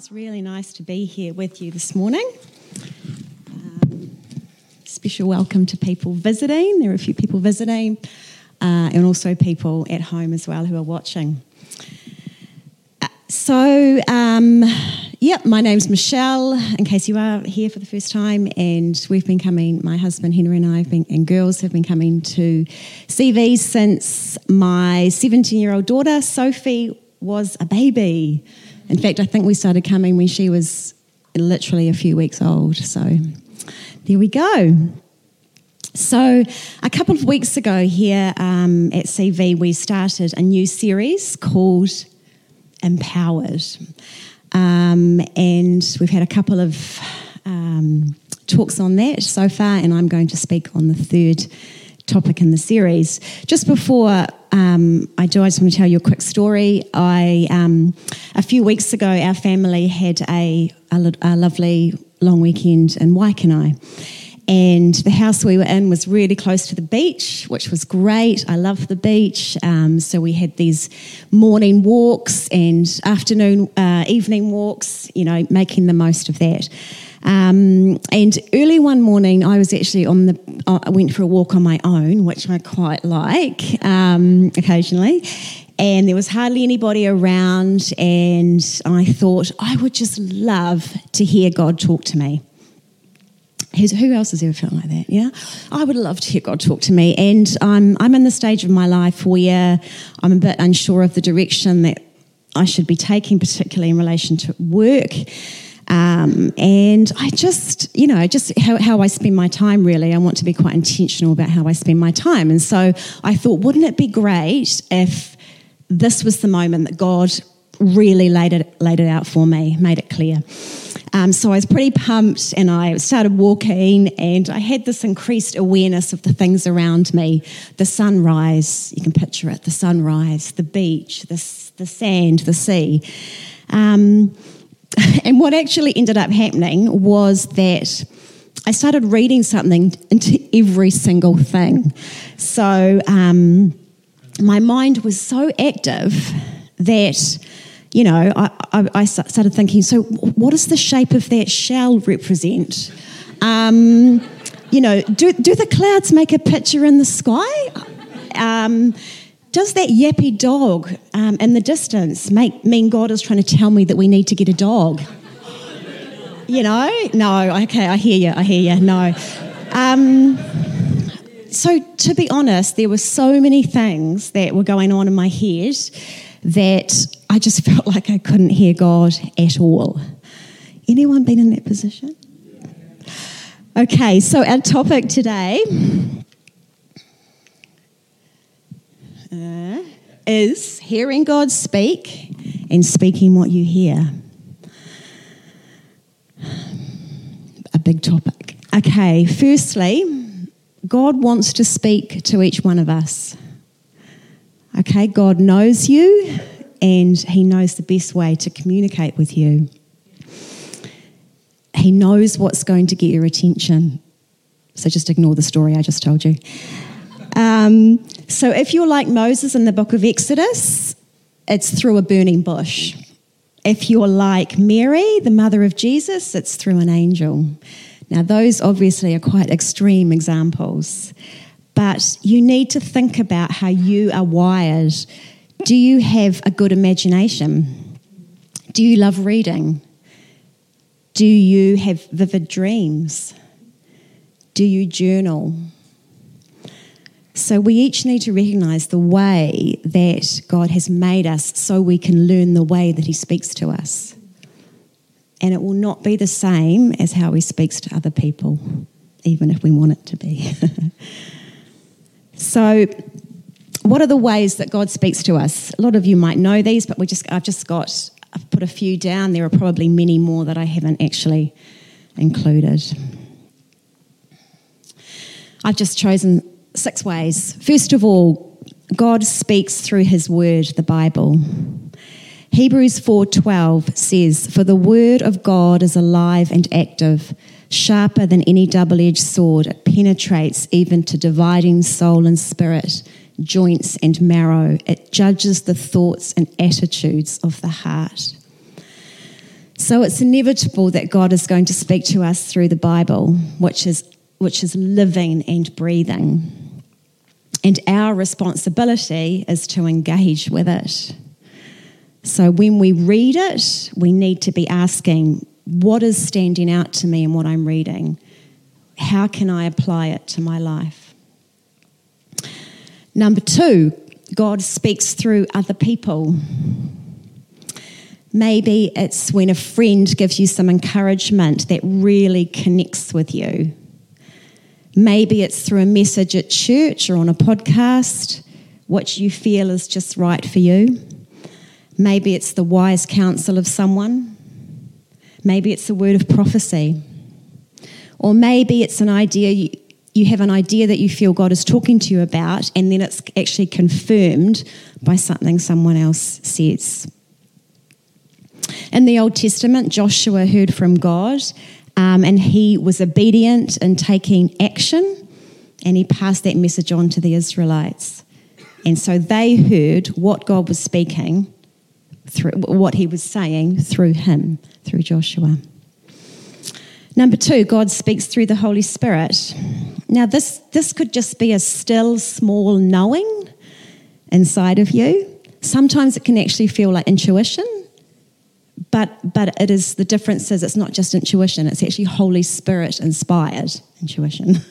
It's really nice to be here with you this morning. Um, special welcome to people visiting. There are a few people visiting, uh, and also people at home as well who are watching. Uh, so, um, yep, my name's Michelle, in case you are here for the first time, and we've been coming, my husband Henry and I have been, and girls have been coming to CV since my 17 year old daughter, Sophie, was a baby. In fact, I think we started coming when she was literally a few weeks old. So there we go. So, a couple of weeks ago here um, at CV, we started a new series called Empowered. Um, and we've had a couple of um, talks on that so far, and I'm going to speak on the third topic in the series. Just before um, I do, I just want to tell you a quick story. I um, a few weeks ago, our family had a, a, a lovely long weekend in Waikanae. And the house we were in was really close to the beach, which was great. I love the beach. Um, so we had these morning walks and afternoon, uh, evening walks, you know, making the most of that. Um, and early one morning, I was actually on the, uh, I went for a walk on my own, which I quite like um, occasionally. And there was hardly anybody around, and I thought I would just love to hear God talk to me. who else has ever felt like that? Yeah, I would love to hear God talk to me, and I'm I'm in the stage of my life where I'm a bit unsure of the direction that I should be taking, particularly in relation to work. Um, and I just, you know, just how, how I spend my time really, I want to be quite intentional about how I spend my time. And so I thought, wouldn't it be great if this was the moment that God really laid it, laid it out for me, made it clear? Um, so I was pretty pumped and I started walking and I had this increased awareness of the things around me the sunrise, you can picture it, the sunrise, the beach, the, the sand, the sea. Um, and what actually ended up happening was that I started reading something into every single thing. So um, my mind was so active that, you know, I, I, I, started thinking, so what does the shape of that shell represent? Um, you know, do, do the clouds make a picture in the sky? Um, does that yappy dog um, in the distance make, mean God is trying to tell me that we need to get a dog? You know? No, okay, I hear you, I hear you, no. Um, so, to be honest, there were so many things that were going on in my head that I just felt like I couldn't hear God at all. Anyone been in that position? Okay, so our topic today uh, is hearing God speak and speaking what you hear. A big topic. Okay, firstly, God wants to speak to each one of us. Okay, God knows you and He knows the best way to communicate with you. He knows what's going to get your attention. So just ignore the story I just told you. Um, so if you're like Moses in the book of Exodus, it's through a burning bush. If you're like Mary, the mother of Jesus, it's through an angel. Now, those obviously are quite extreme examples, but you need to think about how you are wired. Do you have a good imagination? Do you love reading? Do you have vivid dreams? Do you journal? So we each need to recognize the way that God has made us so we can learn the way that He speaks to us. And it will not be the same as how He speaks to other people, even if we want it to be. so, what are the ways that God speaks to us? A lot of you might know these, but we just I've just got I've put a few down. There are probably many more that I haven't actually included. I've just chosen six ways. First of all, God speaks through his word, the Bible. Hebrews 4:12 says, "For the word of God is alive and active, sharper than any double-edged sword. It penetrates even to dividing soul and spirit, joints and marrow. It judges the thoughts and attitudes of the heart." So it's inevitable that God is going to speak to us through the Bible, which is, which is living and breathing. And our responsibility is to engage with it. So when we read it, we need to be asking, what is standing out to me in what I'm reading? How can I apply it to my life? Number two, God speaks through other people. Maybe it's when a friend gives you some encouragement that really connects with you. Maybe it's through a message at church or on a podcast, what you feel is just right for you. Maybe it's the wise counsel of someone. Maybe it's a word of prophecy. Or maybe it's an idea you, you have an idea that you feel God is talking to you about, and then it's actually confirmed by something someone else says. In the Old Testament, Joshua heard from God um, and he was obedient in taking action and he passed that message on to the Israelites. And so they heard what God was speaking, through, what he was saying through him, through Joshua. Number two, God speaks through the Holy Spirit. Now, this, this could just be a still, small knowing inside of you. Sometimes it can actually feel like intuition, but, but it is the difference is it's not just intuition, it's actually Holy Spirit inspired intuition.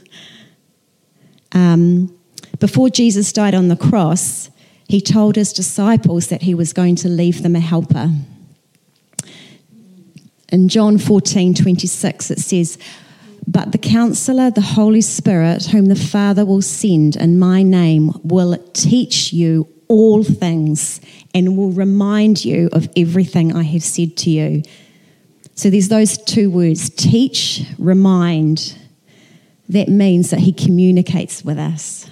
Um, before Jesus died on the cross, he told his disciples that he was going to leave them a helper. In John 14 26, it says, But the counselor, the Holy Spirit, whom the Father will send in my name, will teach you all things and will remind you of everything I have said to you. So there's those two words teach, remind. That means that he communicates with us.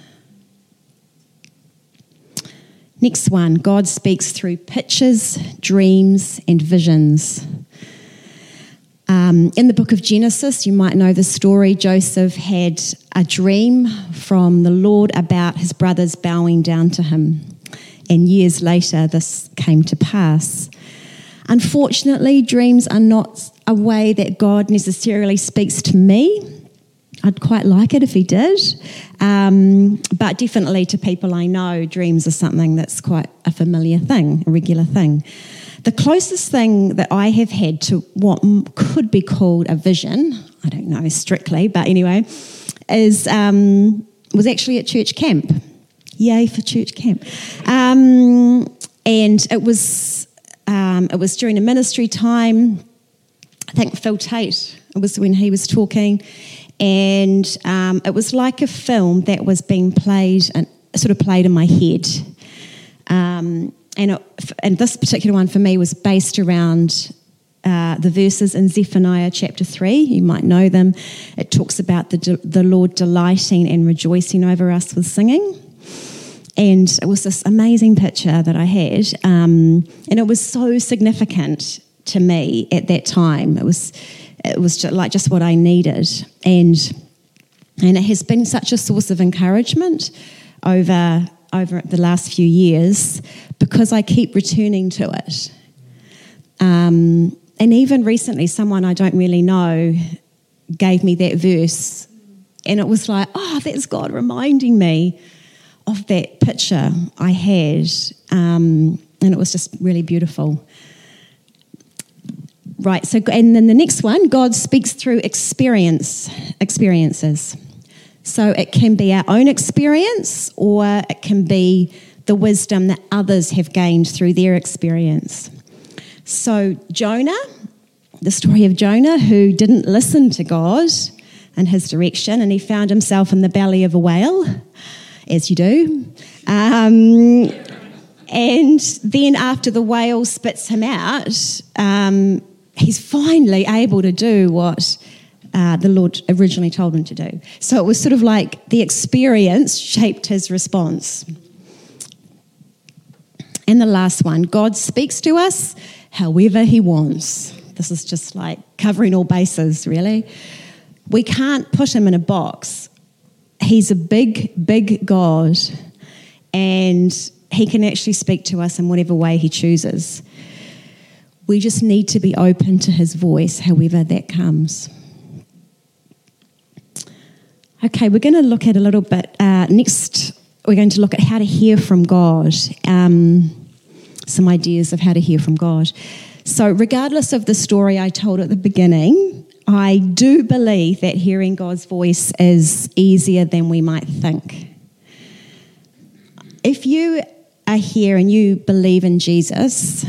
Next one God speaks through pictures, dreams, and visions. Um, in the book of Genesis, you might know the story. Joseph had a dream from the Lord about his brothers bowing down to him. And years later, this came to pass. Unfortunately, dreams are not a way that God necessarily speaks to me. I'd quite like it if he did. Um, but definitely to people I know, dreams are something that's quite a familiar thing, a regular thing. The closest thing that I have had to what could be called a vision, I don't know strictly, but anyway, is um, was actually at church camp. Yay for church camp! Um, and it was um, it was during a ministry time. I think Phil Tate. It was when he was talking, and um, it was like a film that was being played and sort of played in my head. Um, and, it, and this particular one for me was based around uh, the verses in Zephaniah chapter 3. You might know them. It talks about the, the Lord delighting and rejoicing over us with singing. And it was this amazing picture that I had. Um, and it was so significant to me at that time. It was, it was just like just what I needed. And, and it has been such a source of encouragement over over the last few years because I keep returning to it. Um, and even recently, someone I don't really know gave me that verse, and it was like, oh, that's God reminding me of that picture I had. Um, and it was just really beautiful. Right, so, and then the next one God speaks through experience, experiences. So it can be our own experience or it can be the wisdom that others have gained through their experience. So, Jonah, the story of Jonah, who didn't listen to God and his direction, and he found himself in the belly of a whale, as you do. Um, and then, after the whale spits him out, um, he's finally able to do what uh, the Lord originally told him to do. So it was sort of like the experience shaped his response. And the last one God speaks to us however he wants. This is just like covering all bases, really. We can't put him in a box. He's a big, big God, and he can actually speak to us in whatever way he chooses. We just need to be open to his voice, however that comes. Okay, we're going to look at a little bit. Uh, next, we're going to look at how to hear from God. Um, some ideas of how to hear from God. So, regardless of the story I told at the beginning, I do believe that hearing God's voice is easier than we might think. If you are here and you believe in Jesus,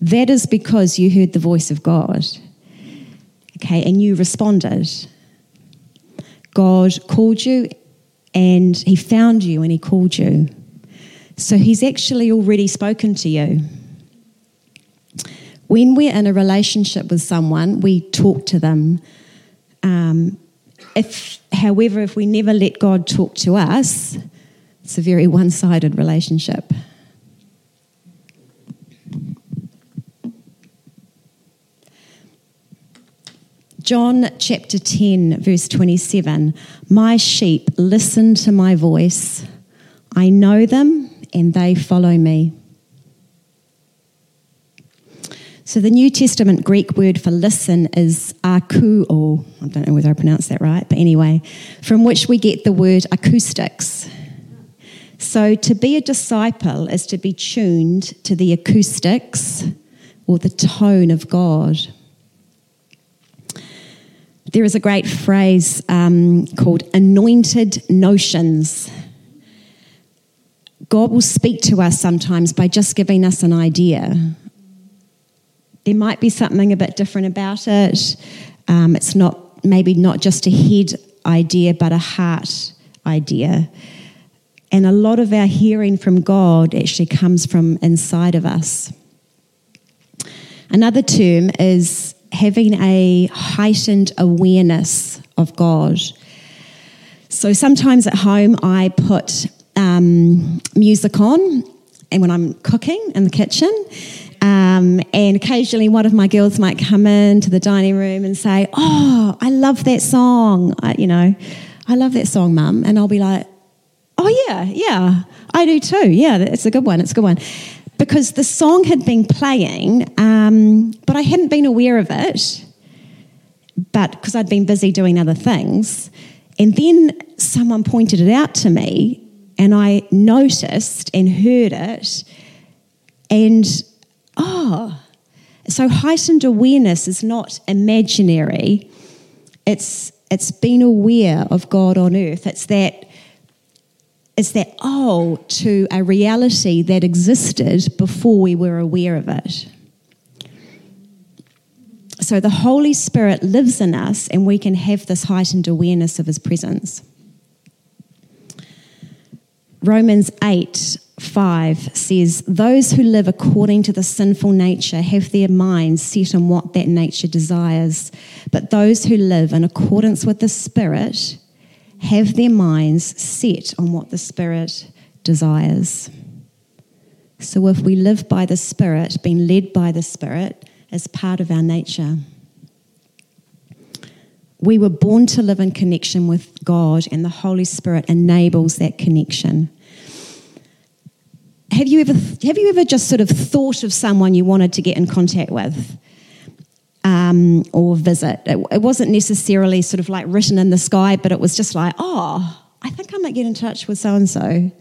that is because you heard the voice of God. Okay, and you responded. God called you and He found you and He called you. So He's actually already spoken to you. When we're in a relationship with someone, we talk to them. Um, if, however, if we never let God talk to us, it's a very one sided relationship. John chapter 10, verse 27 My sheep listen to my voice. I know them and they follow me. So the New Testament Greek word for listen is akouo. I don't know whether I pronounced that right, but anyway, from which we get the word acoustics. So to be a disciple is to be tuned to the acoustics or the tone of God. There is a great phrase um, called anointed notions. God will speak to us sometimes by just giving us an idea. There might be something a bit different about it. Um, it's not maybe not just a head idea, but a heart idea. And a lot of our hearing from God actually comes from inside of us. Another term is having a heightened awareness of God. So sometimes at home, I put um, music on, and when I'm cooking in the kitchen, um, and occasionally one of my girls might come into the dining room and say, "Oh, I love that song," I, you know, "I love that song, Mum," and I'll be like, "Oh yeah, yeah, I do too. Yeah, it's a good one. It's a good one." because the song had been playing, um, but I hadn't been aware of it, but because I'd been busy doing other things. And then someone pointed it out to me, and I noticed and heard it, and oh, so heightened awareness is not imaginary. It's it's being aware of God on earth. It's that it's that oh to a reality that existed before we were aware of it. So the Holy Spirit lives in us, and we can have this heightened awareness of His presence. Romans 8 5 says, Those who live according to the sinful nature have their minds set on what that nature desires, but those who live in accordance with the Spirit have their minds set on what the Spirit desires. So if we live by the Spirit, being led by the Spirit, as part of our nature. We were born to live in connection with God, and the Holy Spirit enables that connection. Have you ever, have you ever just sort of thought of someone you wanted to get in contact with? um, or visit. It, it, wasn't necessarily sort of like written in the sky, but it was just like, oh, I think I might get in touch with so and so.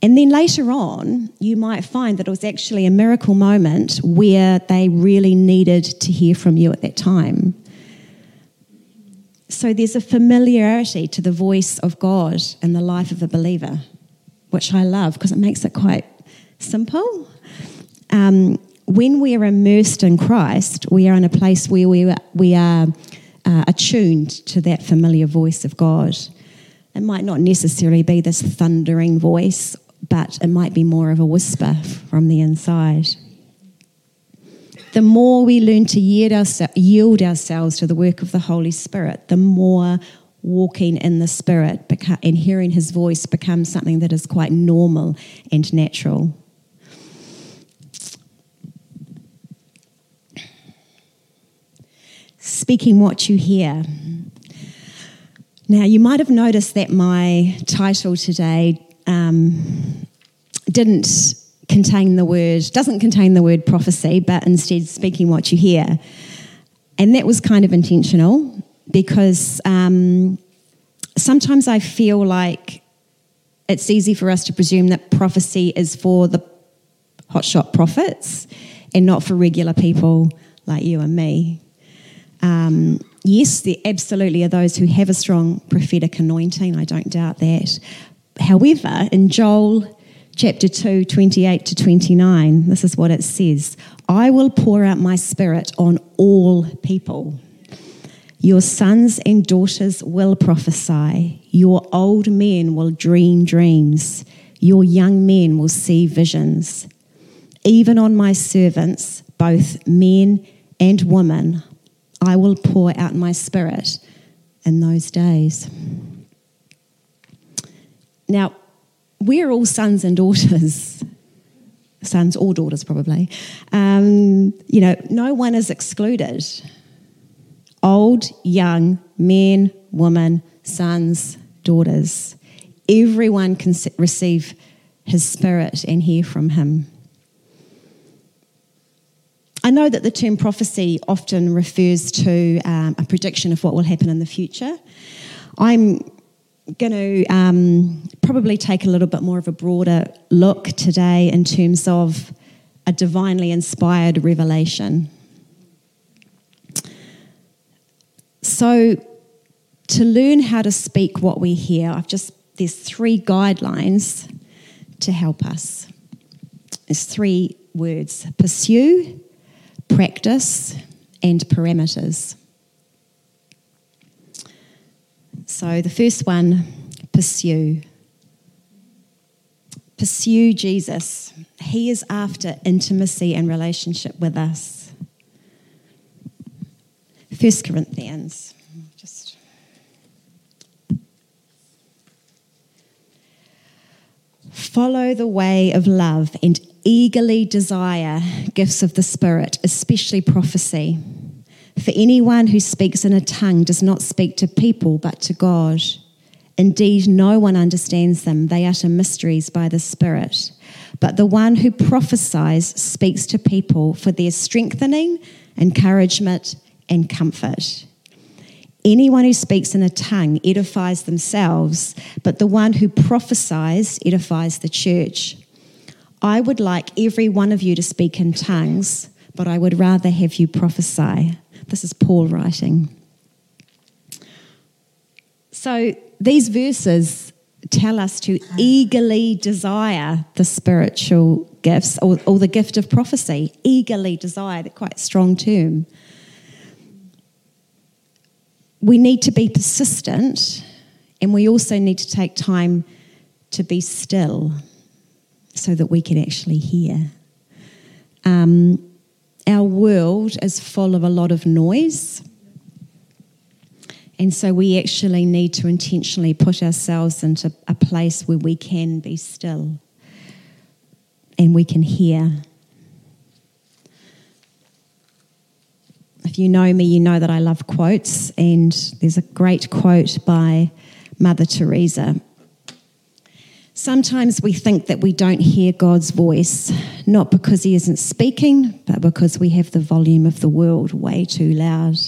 And then later on, you might find that it was actually a miracle moment where they really needed to hear from you at that time. So there's a familiarity to the voice of God in the life of a believer, which I love because it makes it quite simple. Um, when we are immersed in Christ, we are in a place where we, we are uh, attuned to that familiar voice of God. It might not necessarily be this thundering voice, but it might be more of a whisper from the inside. The more we learn to yield, yield ourselves to the work of the Holy Spirit, the more walking in the Spirit and hearing His voice becomes something that is quite normal and natural. speaking what you hear. Now, you might have noticed that my title today um, didn't contain the word, doesn't contain the word prophecy, but instead speaking what you hear. And that was kind of intentional because um, sometimes I feel like it's easy for us to presume that prophecy is for the hotshot prophets and not for regular people like you and me. Um, yes, there absolutely are those who have a strong prophetic anointing. I don't doubt that. However, in Joel chapter 2, 28 to 29, this is what it says I will pour out my spirit on all people. Your sons and daughters will prophesy. Your old men will dream dreams. Your young men will see visions. Even on my servants, both men and women, I will pour out my spirit in those days. Now, we're all sons and daughters, sons or daughters probably. Um, you know, no one is excluded. Old, young, men, women, sons, daughters. Everyone can receive his spirit and hear from him. I know that the term prophecy often refers to um, a prediction of what will happen in the future. I'm going to um, probably take a little bit more of a broader look today in terms of a divinely inspired revelation. So, to learn how to speak what we hear, I've just there's three guidelines to help us. There's three words: pursue, practice, and parameters. So the first one, pursue. Pursue Jesus. He is after intimacy and relationship with us. First Corinthians. Just follow the way of love and eagerly desire gifts of the Spirit, especially prophecy. For anyone who speaks in a tongue does not speak to people but to God. Indeed, no one understands them. They utter mysteries by the Spirit. But the one who prophesies speaks to people for their strengthening, encouragement, and comfort. Anyone who speaks in a tongue edifies themselves, but the one who prophesies edifies the church. I would like every one of you to speak in tongues, but I would rather have you prophesy. This is Paul writing. So these verses tell us to eagerly desire the spiritual gifts or, or the gift of prophecy. Eagerly desire, quite strong term. We need to be persistent and we also need to take time to be still so that we can actually hear. Um, our world is full of a lot of noise. And so we actually need to intentionally put ourselves into a place where we can be still and we can hear. If you know me, you know that I love quotes, and there's a great quote by Mother Teresa Sometimes we think that we don't hear God's voice, not because He isn't speaking, but because we have the volume of the world way too loud.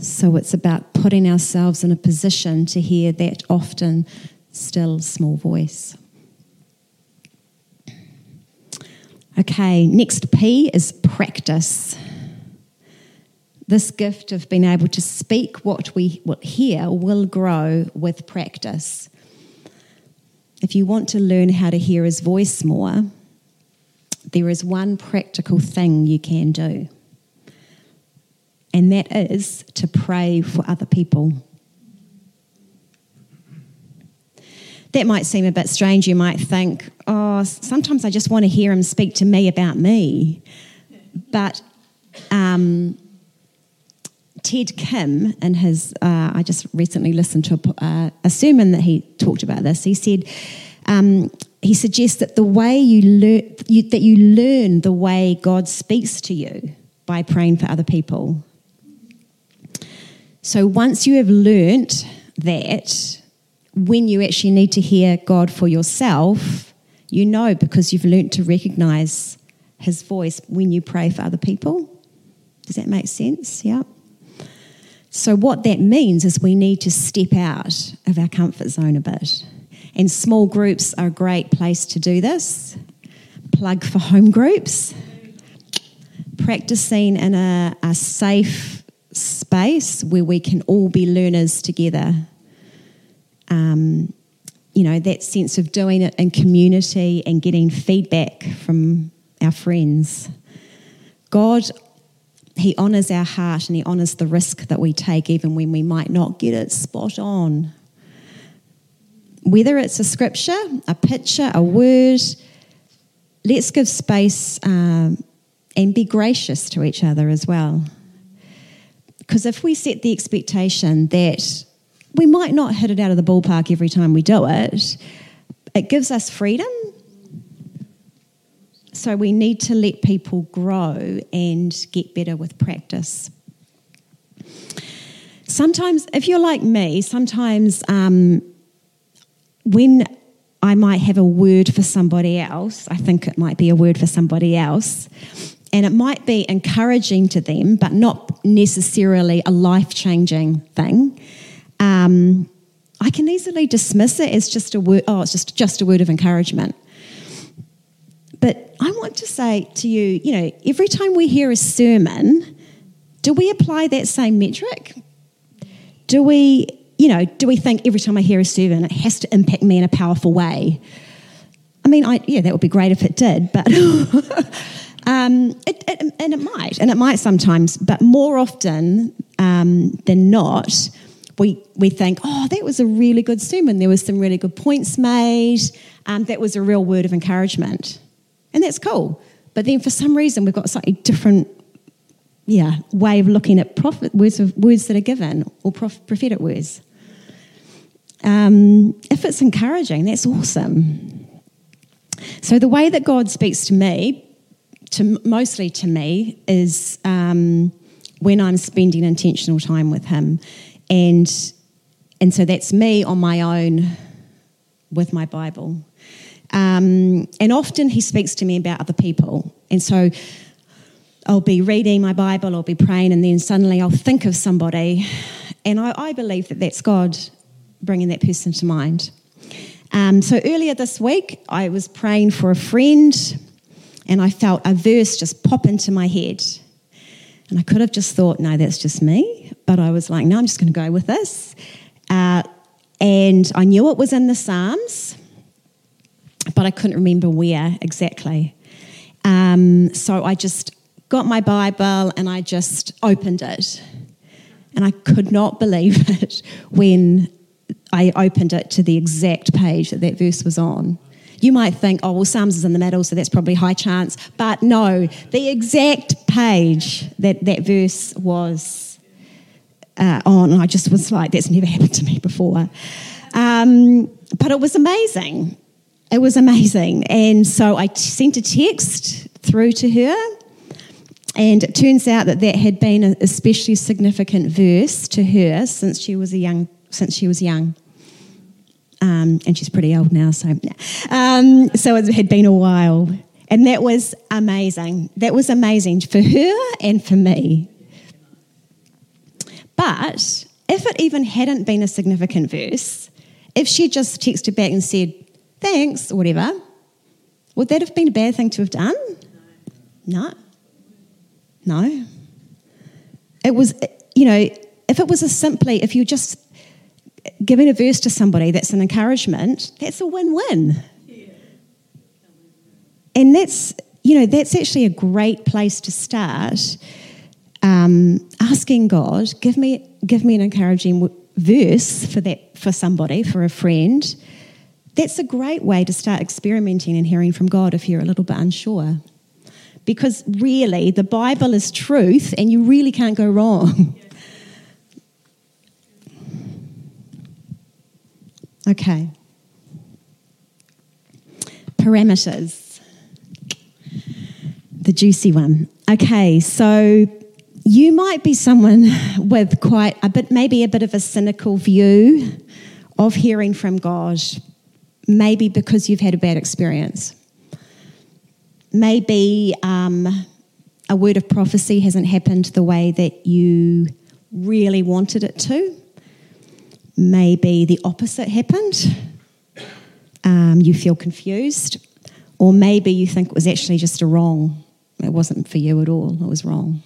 So it's about putting ourselves in a position to hear that often still small voice. Okay, next P is practice this gift of being able to speak what we hear will grow with practice. If you want to learn how to hear his voice more, there is one practical thing you can do, and that is to pray for other people. That might seem a bit strange. You might think, oh, sometimes I just want to hear him speak to me about me. But um, Ted Kim, in his, uh, I just recently listened to a, uh, a, sermon that he talked about this. He said, um, he suggests that the way you learn, you, that you learn the way God speaks to you by praying for other people. So once you have learnt that, when you actually need to hear God for yourself, you know because you've learnt to recognize His voice when you pray for other people. Does that make sense? Yeah. So, what that means is we need to step out of our comfort zone a bit. And small groups are a great place to do this. Plug for home groups. Practicing in a, a safe space where we can all be learners together. Um, you know, that sense of doing it in community and getting feedback from our friends. God he honours our heart and He honours the risk that we take, even when we might not get it spot on. Whether it's a scripture, a picture, a word, let's give space um, and be gracious to each other as well. Because if we set the expectation that we might not hit it out of the ballpark every time we do it, it gives us freedom so we need to let people grow and get better with practice. Sometimes, if you're like me, sometimes um, when I might have a word for somebody else, I think it might be a word for somebody else, and it might be encouraging to them, but not necessarily a life changing thing. Um, I can easily dismiss it as just a word. Oh, it's just just a word of encouragement. But I want to say to you, you know, every time we hear a sermon, do we apply that same metric? Do we, you know, do we think every time I hear a sermon, it has to impact me in a powerful way? I mean, I, yeah, that would be great if it did, but um, it, it, and it might, and it might sometimes, but more often um, than not, we, we think, oh, that was a really good sermon. There was some really good points made. Um, that was a real word of encouragement. And that's cool. But then for some reason, we've got a slightly different yeah, way of looking at prophet, words, of, words that are given or prof, prophetic words. Um, if it's encouraging, that's awesome. So the way that God speaks to me, to mostly to me, is um, when I'm spending intentional time with Him, and and so that's me on my own with my Bible. Um, and often he speaks to me about other people. And so I'll be reading my Bible, I'll be praying, and then suddenly I'll think of somebody. And I, I believe that that's God bringing that person to mind. Um, so earlier this week, I was praying for a friend, and I felt a verse just pop into my head. And I could have just thought, no, that's just me. But I was like, no, I'm just going to go with this. Uh, and I knew it was in the Psalms but I couldn't remember where exactly. Um, so I just got my Bible and I just opened it. And I could not believe it when I opened it to the exact page that that verse was on. You might think, oh, well, Psalms is in the middle, so that's probably high chance. But no, the exact page that that verse was uh, on, I just was like, that's never happened to me before. Um, but it was amazing. It was amazing. And so I sent a text through to her. And it turns out that that had been an especially significant verse to her since she was a young, since she was young. Um, and she's pretty old now, so um, so it had been a while, and that was amazing. That was amazing for her and for me. But if it even hadn't been a significant verse, if she just texted back and said, thanks, whatever, would that have been a bad thing to have done? No. No. It was, you know, if it was a simply, if you're just giving a verse to somebody that's an encouragement, that's a win win. And that's, you know, that's actually a great place to start. Um, asking God, give me, give me an encouraging verse for that, for somebody, for a friend that's a great way to start experimenting and hearing from God if you're a little bit unsure. Because really, the Bible is truth and you really can't go wrong. Okay. Parameters. The juicy one. Okay, so you might be someone with quite a bit, maybe a bit of a cynical view of hearing from God, maybe because you've had a bad experience. Maybe um, a word of prophecy hasn't happened the way that you really wanted it to. Maybe the opposite happened. Um, you feel confused. Or maybe you think it was actually just a wrong. It wasn't for you at all, it was wrong.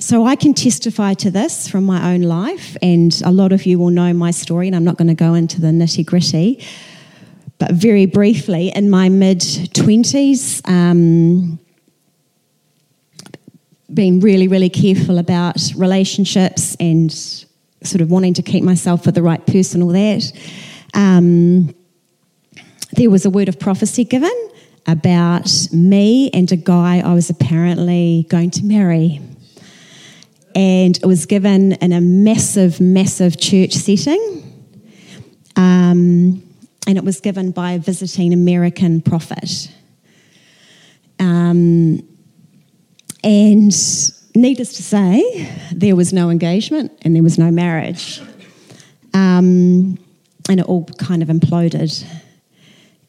So I can testify to this from my own life, and a lot of you will know my story, and I'm not going to go into the nitty gritty. But very briefly, in my mid 20s, um, being really, really careful about relationships and sort of wanting to keep myself for the right person, all that. Um, there was a word of prophecy given about me and a guy I was apparently going to marry. And it was given in a massive, massive church setting. Um, and it was given by a visiting American prophet. Um, and needless to say, there was no engagement and there was no marriage. Um, and it all kind of imploded.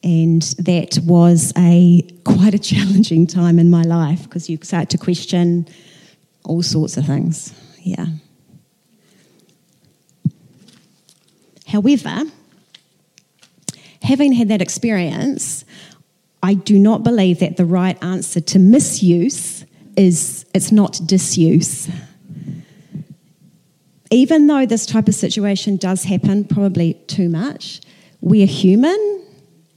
And that was a quite a challenging time in my life because you start to question all sorts of things. Yeah. However, having had that experience, I do not believe that the right answer to misuse is it's not disuse. Even though this type of situation does happen, probably too much, we are human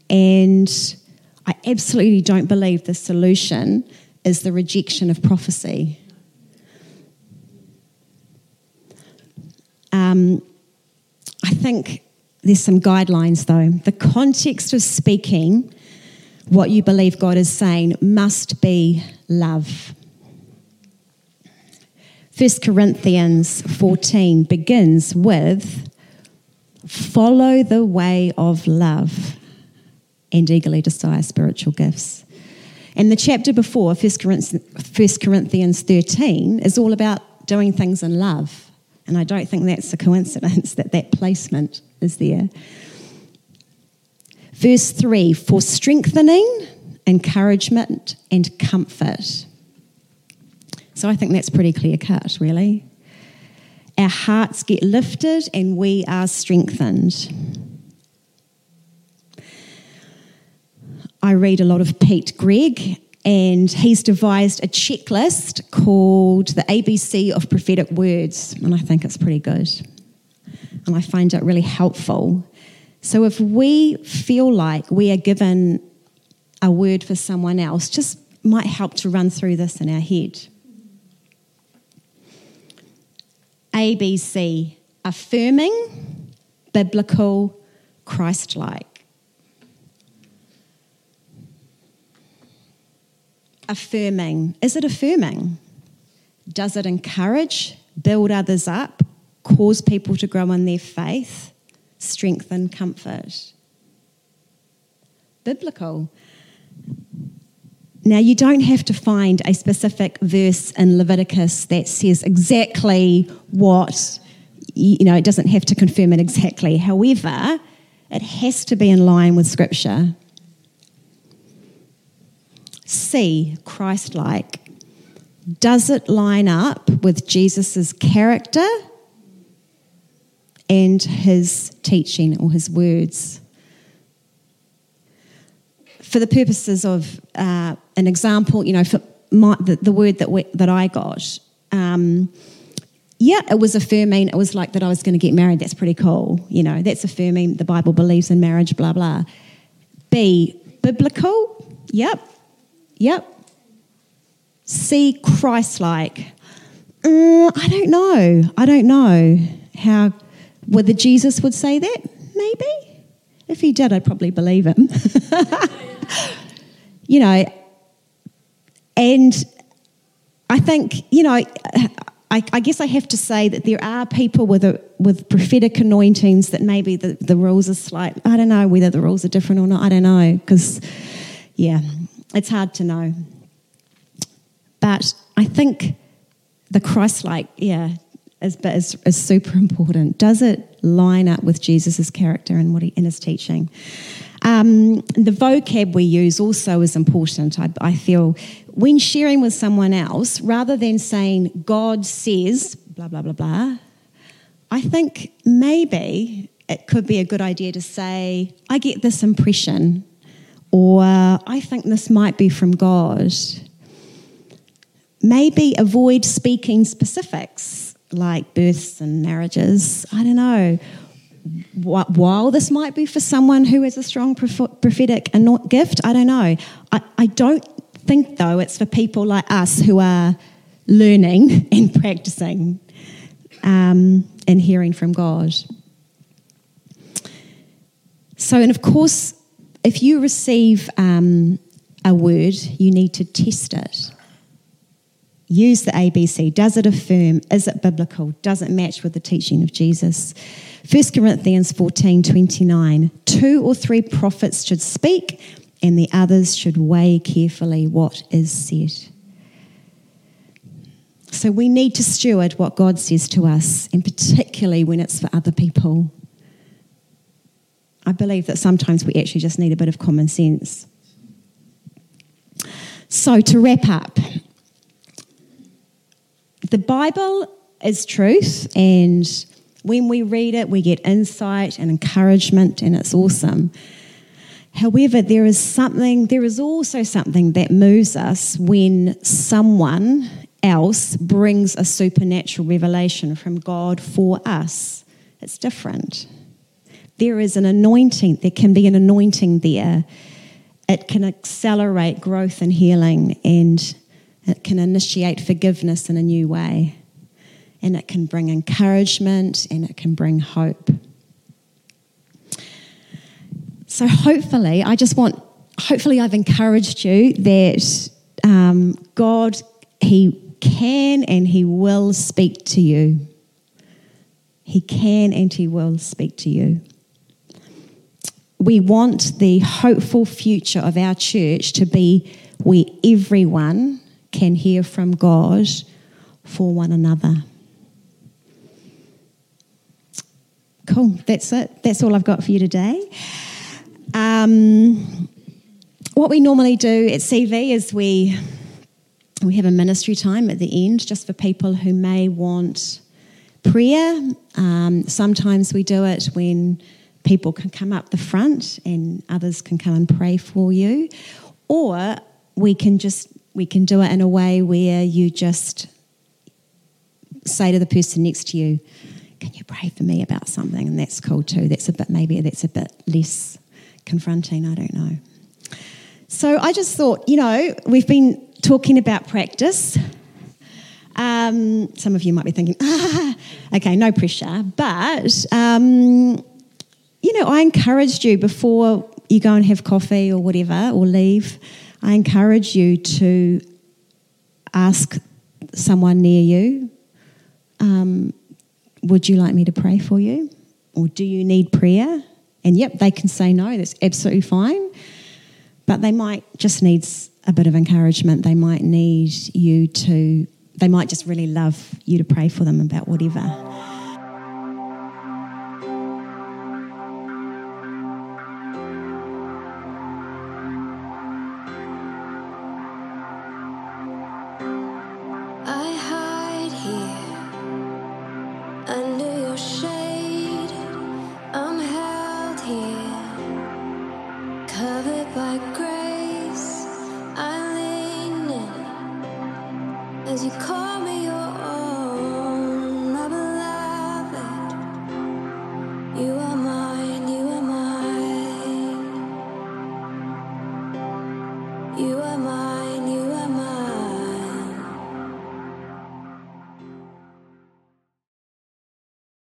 and I absolutely don't believe the solution is the rejection of prophecy. Um, I think there's some guidelines though. The context of speaking what you believe God is saying must be love. 1 Corinthians 14 begins with follow the way of love and eagerly desire spiritual gifts. And the chapter before, 1 Corinthians 13, is all about doing things in love. And I don't think that's a coincidence that that placement is there. Verse 3 for strengthening, encouragement, and comfort. So I think that's pretty clear cut, really. Our hearts get lifted and we are strengthened. I read a lot of Pete Greig, and he's devised a checklist called the ABC of prophetic words, and I think it's pretty good. And I find it really helpful. So if we feel like we are given a word for someone else, just might help to run through this in our head. ABC affirming, biblical, Christ like. affirming. Is it affirming? Does it encourage, build others up, cause people to grow in their faith, strengthen, comfort? Biblical. Now, you don't have to find a specific verse in Leviticus that says exactly what, you know, it doesn't have to confirm it exactly. However, it has to be in line with Scripture. C, Christ like? Does it line up with Jesus' character and his teaching or his words? For the purposes of uh, an example, you know, for my, the, the, word that, we, that I got, um, yeah, it was affirming. It was like that I was going to get married. That's pretty cool. You know, that's affirming the Bible believes in marriage, blah, blah. B, biblical. Yep, Yep. See Christ like. Uh, I don't know. I don't know how, whether Jesus would say that. Maybe. If he did, I'd probably believe him. you know, and I think, you know, I, I, guess I have to say that there are people with a, with prophetic anointings that maybe the, the rules are slight. I don't know whether the rules are different or not. I don't know because, yeah, it's hard to know. But I think the Christ like, yeah, is, is, is super important. Does it line up with Jesus' character and what he in his teaching? Um, the vocab we use also is important. I, I feel when sharing with someone else, rather than saying God says blah blah blah blah, I think maybe it could be a good idea to say I get this impression, or I think this might be from God. Maybe avoid speaking specifics like births and marriages. I don't know. While this might be for someone who has a strong prophetic gift, I don't know. I, I don't think, though, it's for people like us who are learning and practicing um, and hearing from God. So, and of course, if you receive um, a word, you need to test it use the ABC. Does it affirm? Is it biblical? Does it match with the teaching of Jesus? 1 Corinthians 14 29. Two or three prophets should speak, and the others should weigh carefully what is said. So we need to steward what God says to us, and particularly when it's for other people. I believe that sometimes we actually just need a bit of common sense. So, to wrap up, the Bible is truth, and when we read it, we get insight and encouragement, and it's awesome. However, there is something, there is also something that moves us when someone else brings a supernatural revelation from God for us. It's different. There is an anointing, there can be an anointing there. It can accelerate growth and healing and it can initiate forgiveness in a new way. And it can bring encouragement and it can bring hope. So, hopefully, I just want, hopefully, I've encouraged you that um, God, He can and He will speak to you. He can and He will speak to you. We want the hopeful future of our church to be where everyone can hear from God for one another. Cool, that's it. That's all I've got for you today. Um, what we normally do at CV is we we have a ministry time at the end just for people who may want prayer. Um, sometimes we do it when people can come up the front and others can come and pray for you, or we can just we can do it in a way where you just say to the person next to you, "Can you pray for me about something?" And that's cool too. That's a bit maybe that's a bit less confronting. I don't know. So I just thought, you know, we've been talking about practice. Um, some of you might be thinking, ah, okay, no pressure. But, um, you know, I encouraged you before you go and have coffee or whatever or leave I encourage you to ask someone near you, um, Would you like me to pray for you? Or do you need prayer? And yep, they can say no, that's absolutely fine. But they might just need a bit of encouragement. They might need you to, they might just really love you to pray for them about whatever.